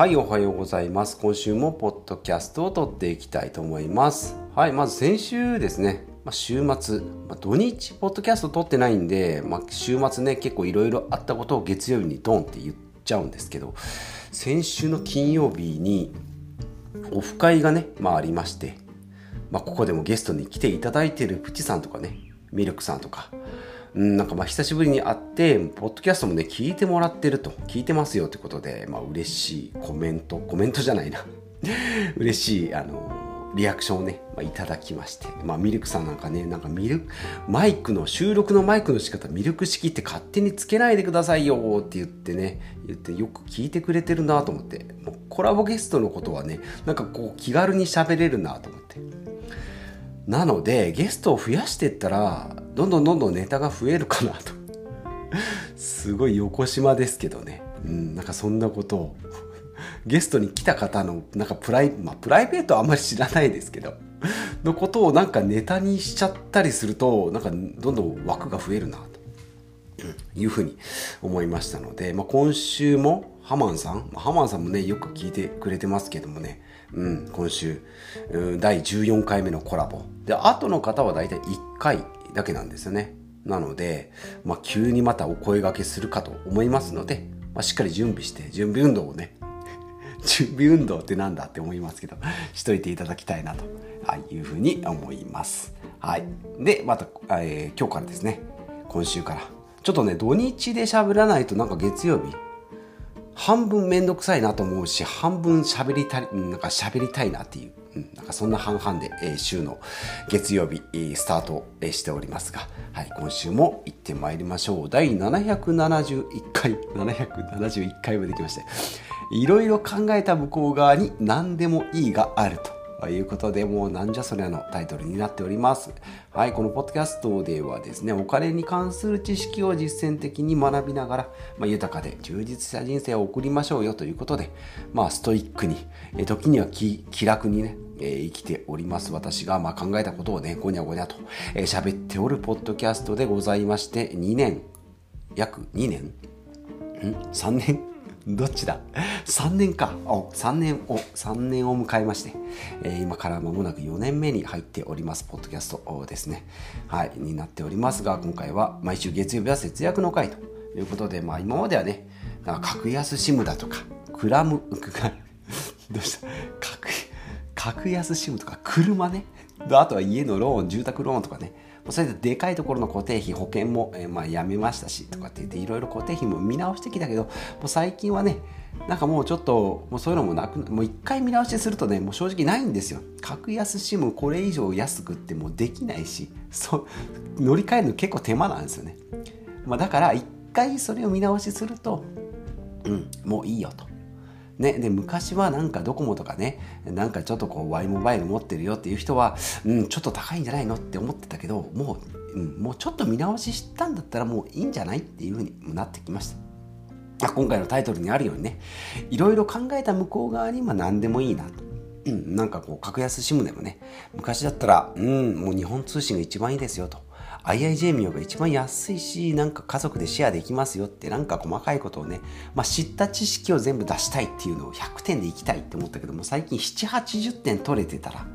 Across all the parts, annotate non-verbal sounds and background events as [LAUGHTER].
はい、おはようございます。今週もポッドキャストを撮っていきたいと思います。はい、まず先週ですね、まあ、週末、まあ、土日、ポッドキャスト撮ってないんで、まあ、週末ね、結構いろいろあったことを月曜日にドンって言っちゃうんですけど、先週の金曜日にオフ会がね、まあありまして、ま、ここでもゲストに来ていただいてるプチさんとかね、ミルクさんとか、うん、なんかまあ久しぶりに会って、ポッドキャストもね、聞いてもらってると、聞いてますよってことで、まあ嬉しいコメント、コメントじゃないな。[LAUGHS] 嬉しい、あの、リアクションをね、まあ、いただきまして、まあミルクさんなんかね、なんかミルク、マイクの、収録のマイクの仕方、ミルク式って勝手につけないでくださいよって言ってね、言ってよく聞いてくれてるなと思って、もうコラボゲストのことはね、なんかこう気軽に喋れるなと思って。なのでゲストを増やしていったらどんどんどんどんネタが増えるかなと。すごい横島ですけどね、うん、なんかそんなことを。ゲストに来た方のなんかプライ,、まあ、プライベートはあんまり知らないですけど。のことをなんかネタにしちゃったりするとなんかどんどん枠が増えるなと。いうふうに思いましたので、まあ、今週もハマンさん、ハマンさんもね、よく聞いてくれてますけどもね、うん、今週、うん、第14回目のコラボ。で、後の方は大体1回だけなんですよね。なので、まあ、急にまたお声掛けするかと思いますので、まあ、しっかり準備して、準備運動をね、[LAUGHS] 準備運動ってなんだって思いますけど、しといていただきたいなというふうに思います。はい。で、また、えー、今日からですね、今週から、ちょっとね、土日で喋らないとなんか月曜日、半分めんどくさいなと思うし、半分喋りたい、なんか喋りたいなっていう、なんかそんな半々で、えー、週の月曜日、えー、スタート、えー、しておりますが、はい、今週も行ってまいりましょう。第771回、771回もできまして、いろいろ考えた向こう側に何でもいいがあると。ということで、もうなんじゃそりゃのタイトルになっております。はい、このポッドキャストではですね、お金に関する知識を実践的に学びながら、まあ、豊かで充実した人生を送りましょうよということで、まあ、ストイックに、時には気楽にね、え、生きております私が、ま、考えたことをね、ごにゃごにゃと喋、えー、っておるポッドキャストでございまして、2年、約2年？ん ?3 年？どっちだ ?3 年か。お、3年を、3年を迎えまして、えー、今から間もなく4年目に入っております、ポッドキャストですね。はい、になっておりますが、今回は毎週月曜日は節約の回ということで、まあ今まではね、なんか格安シムだとか、クラム、[LAUGHS] どうした？格、格安シムとか、車ね。あとは家のローン、住宅ローンとかね。それででかいところの固定費保険も、えー、まあ、やめましたしとかって言っていろいろ固定費も見直してきたけどもう最近はねなんかもうちょっともうそういうのもなくもう一回見直しするとねもう正直ないんですよ。格安 SIM これ以上安くってもできないしそ乗り換えるの結構手間なんですよね、まあ、だから一回それを見直しするとうんもういいよと。ね、で昔はなんかドコモとかねなんかちょっとこう Y モバイル持ってるよっていう人は、うん、ちょっと高いんじゃないのって思ってたけどもう、うん、もうちょっと見直ししたんだったらもういいんじゃないっていうふうになってきました今回のタイトルにあるようにねいろいろ考えた向こう側にまあ何でもいいなと。うん、なんかこう格安 SIM でもね昔だったら、うん、もう日本通信が一番いいですよと IIJ ミオが一番安いし、なんか家族でシェアできますよって、なんか細かいことをね、まあ、知った知識を全部出したいっていうのを100点でいきたいって思ったけども、最近7、80点取れてたら、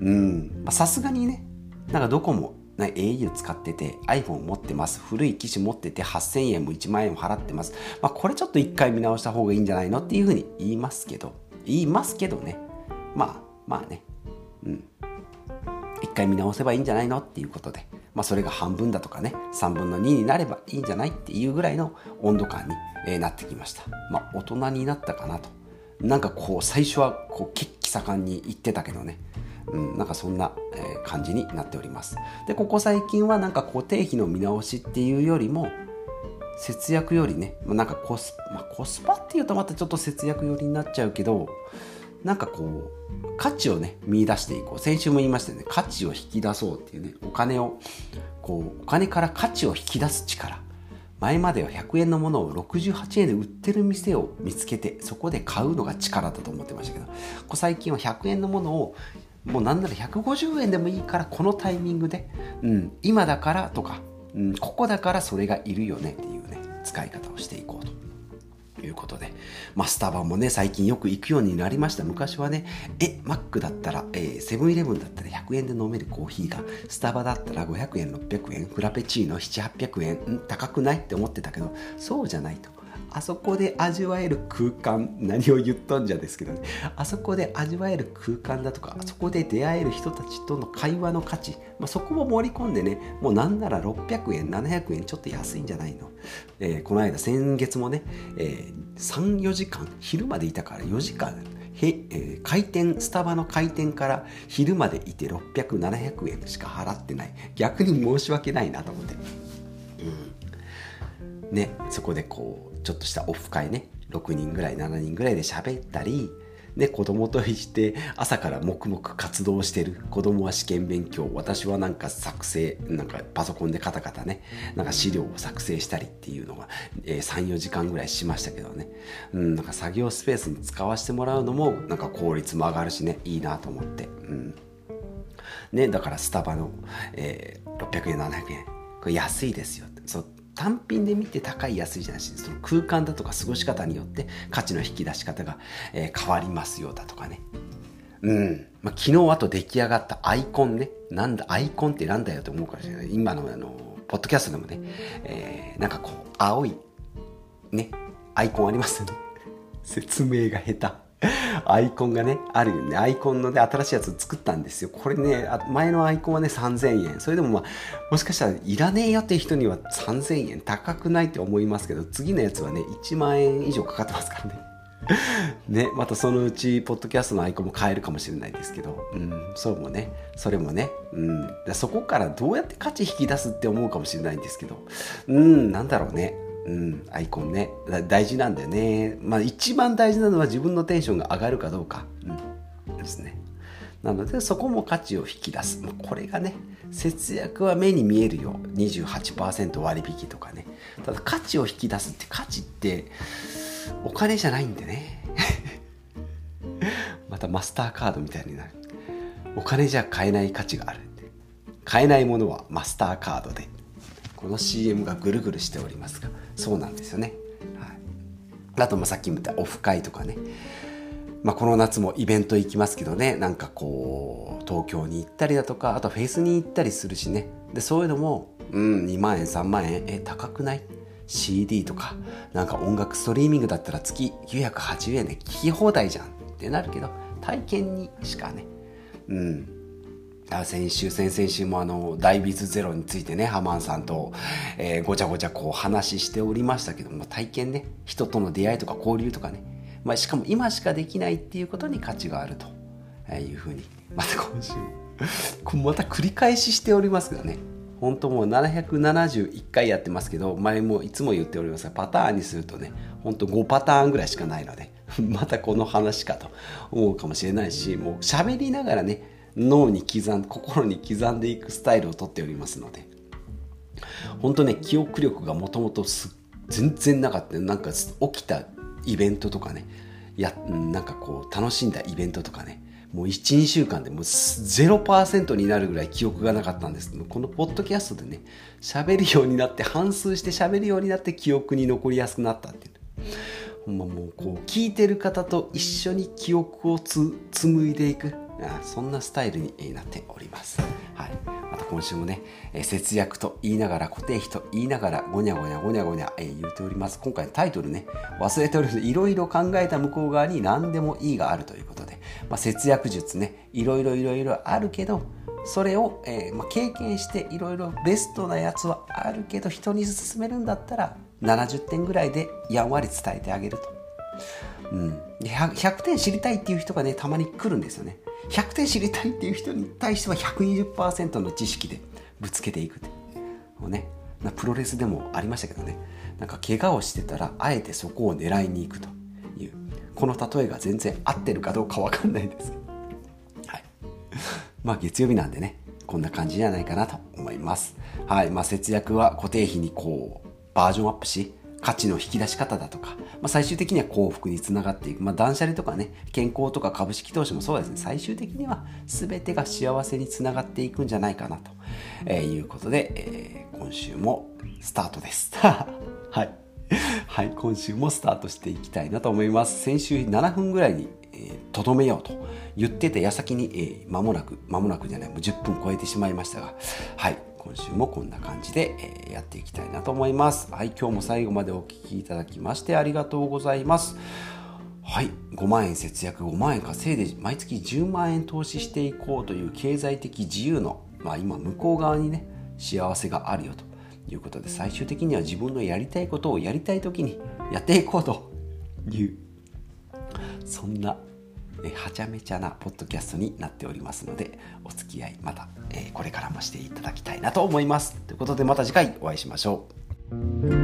うん、さすがにね、なんかどこも、ね、au 使ってて iPhone 持ってます古い機種持ってて8000円も1万円も払ってます、まあ、これちょっと一回見直した方がいいんじゃないのっていうふうに言いますけど言いますけどねまあまあねうん。一回見直せばいいんじゃないのっていうことで。まあ、それが半分だとかね3分の2になればいいんじゃないっていうぐらいの温度感に、なってきました。まあ大人になったかなと。なんかこう最初はこう血気盛んに言ってたけどね。うん、なんかそんな、感じになっております。でここ最近はなんか固定費の見直しっていうよりも節約よりねなんかコス,、まあ、コスパっていうとまたちょっと節約寄りになっちゃうけどなんかこう価値をね見出していこう。先週も言いましたよね。価値を引き出そうっていうね。お金をこうお金から価値を引き出す力。前までは100円のものを68円で売ってる店を見つけてそこで買うのが力だと思ってましたけど。最近は100円のものをもうなんなら150円でもいいからこのタイミングで、うん、今だからとか、うん、ここだからそれがいるよねっていうね使い方をしていこういうことで、まあ、スタバもね、最近よく行くようになりました。昔はね、え、マックだったら、セブンイレブンだったら100円で飲めるコーヒーが、スタバだったら500円、600円、フラペチーノ7、800円、高くないって思ってたけど、そうじゃないと。あそこで味わえる空間何を言っとんじゃですけどね。あそこで味わえる空間だとかあそこで出会える人たちとの会話の価値、まあ、そこも盛り込んでねもうなんなら600円700円ちょっと安いんじゃないの、えー、この間先月もね、えー、34時間昼までいたから4時間へ、えー、開店スタバの開店から昼までいて600700円しか払ってない。逆に申し訳ないなと思って、ねそこでこうちょっとしたオフ会ね6人ぐらい7人ぐらいで喋ったりで子供として朝から黙々活動してる子供は試験勉強私はなんか作成なんかパソコンでカタカタねなんか資料を作成したりっていうのが、えー、34時間ぐらいしましたけどね。うんなんか作業スペースに使わせてもらうのもなんか効率も上がるしねいいなと思って。うん。ねだからスタバの、えー、600円700円。これ安いですよ。単品で見て高い安いじゃなしその空間だとか過ごし方によって価値の引き出し方が、えー、変わりますよだとかね。うん。まあ、昨日あと出来上がったアイコンね。なんだ、アイコンってなんだよと思うかもしれない。今のあの、ポッドキャストでもね、えー、なんかこう、青い、ね、アイコンありますよね。[LAUGHS] 説明が下手。アイコンがね、あるよね。アイコンの、ね、新しいやつ作ったんですよ。これね、前のアイコンはね、3000円。それでもまあ、もしかしたらいらねえよっていう人には3000円高くないって思いますけど、次のやつはね、1万円以上かかってますからね。[LAUGHS] ね、またそのうち、ポッドキャストのアイコンも変えるかもしれないですけど、うん、そうもね、それもね、うん、そこからどうやって価値引き出すって思うかもしれないんですけど、うん、なんだろうね。うん、アイコンね。大事なんだよね。まあ一番大事なのは自分のテンションが上がるかどうか、うん、ですね。なのでそこも価値を引き出す。これがね節約は目に見えるよ。28%割引とかね。ただ価値を引き出すって価値ってお金じゃないんでね。[LAUGHS] またマスターカードみたいになる。お金じゃ買えない価値がある買えないものはマスターカードで。この CM がぐるぐるしておりますがそうなんですよね、はい、あとまさっきも言ったオフ会とかね。まあ、この夏もイベント行きますけどね。なんかこう東京に行ったりだとかあとフェイスに行ったりするしね。でそういうのもうん2万円3万円。え高くない？CD とか。なんか音楽ストリーミングだったら月980円で聴き放題じゃんってなるけど体験にしかね。うん。先週先々週もあのダイビズゼロについてねハマンさんと、えー、ごちゃごちゃこう話しておりましたけども体験ね人との出会いとか交流とかね、まあ、しかも今しかできないっていうことに価値があるというふうにまた今週また繰り返ししておりますけどね。本当もう771回やってますけど前もいつも言っておりますがパターンにするとね本当5パターンぐらいしかないので [LAUGHS] またこの話かと思うかもしれないしもう喋りながらね脳に刻ん心に刻んでいくスタイルをとっておりますので本当ね記憶力がもともと全然なかった。なんか起きたイベントとかねやなんかこう楽しんだイベントとかねもう12週間でもう0%になるぐらい記憶がなかったんです。けどこのポッドキャストでね喋るようになって反数して喋るようになって記憶に残りやすくなったっていう。ほんまもうこう聞いてる方と一緒に記憶をつ紡いでいく。そんなスタイルになっております。はい。また今週もね、節約と言いながら、固定費と言いながら、ごにゃごにゃごにゃごにゃ、え言うております。今回のタイトルね、忘れております。いろいろ考えた向こう側に何でもいいがあるということで、まあ、節約術ね、いろいろいろいろあるけど、それを、えー、まあ、経験していろいろベストなやつはあるけど人に勧めるんだったら70点ぐらいでやんわり伝えてあげると。うん、100, 点知りたいっていう人がねたまに来るんですよね。100点知りたいっていう人に対しては120%の知識でぶつけていくもうねプロレスでもありましたけどね。なんか怪我をしてたらあえてそこを狙いに行くという。この例えが全然合ってるかどうか分かんないです、はい、まあ月曜日なんでねこんな感じじゃないかなと思います。はい。まあ節約は固定費にこうバージョンアップし価値の引き出し方だとか、まあ、最終的には幸福につながっていく、まあ、断捨離とかね健康とか株式投資もそうですね最終的には全てが幸せにつながっていくんじゃないかなと、えー、いうことで、えー、今週もスタートです。[LAUGHS] はい。はい今週もスタートしていきたいなと思います。先週7分ぐらいにとど、えー、めようと言ってた矢先に、えー、間もなく間もなくじゃないもう10分超えてしまいましたがはい今週もこんな感じで、えー、やっていきたいなと思います。はい今日も最後までお聴きいただきましてありがとうございます。はい5万円節約5万円稼いで毎月10万円投資していこうという経済的自由の、まあ、今向こう側にね幸せがあるよということで最終的には自分のやりたいことをやりたい時にやっていこうというそんなはちゃめちゃなポッドキャストになっておりますのでお付き合いまた、えこれからもしていただきたいなと思います。ということでまた次回お会いしましょう。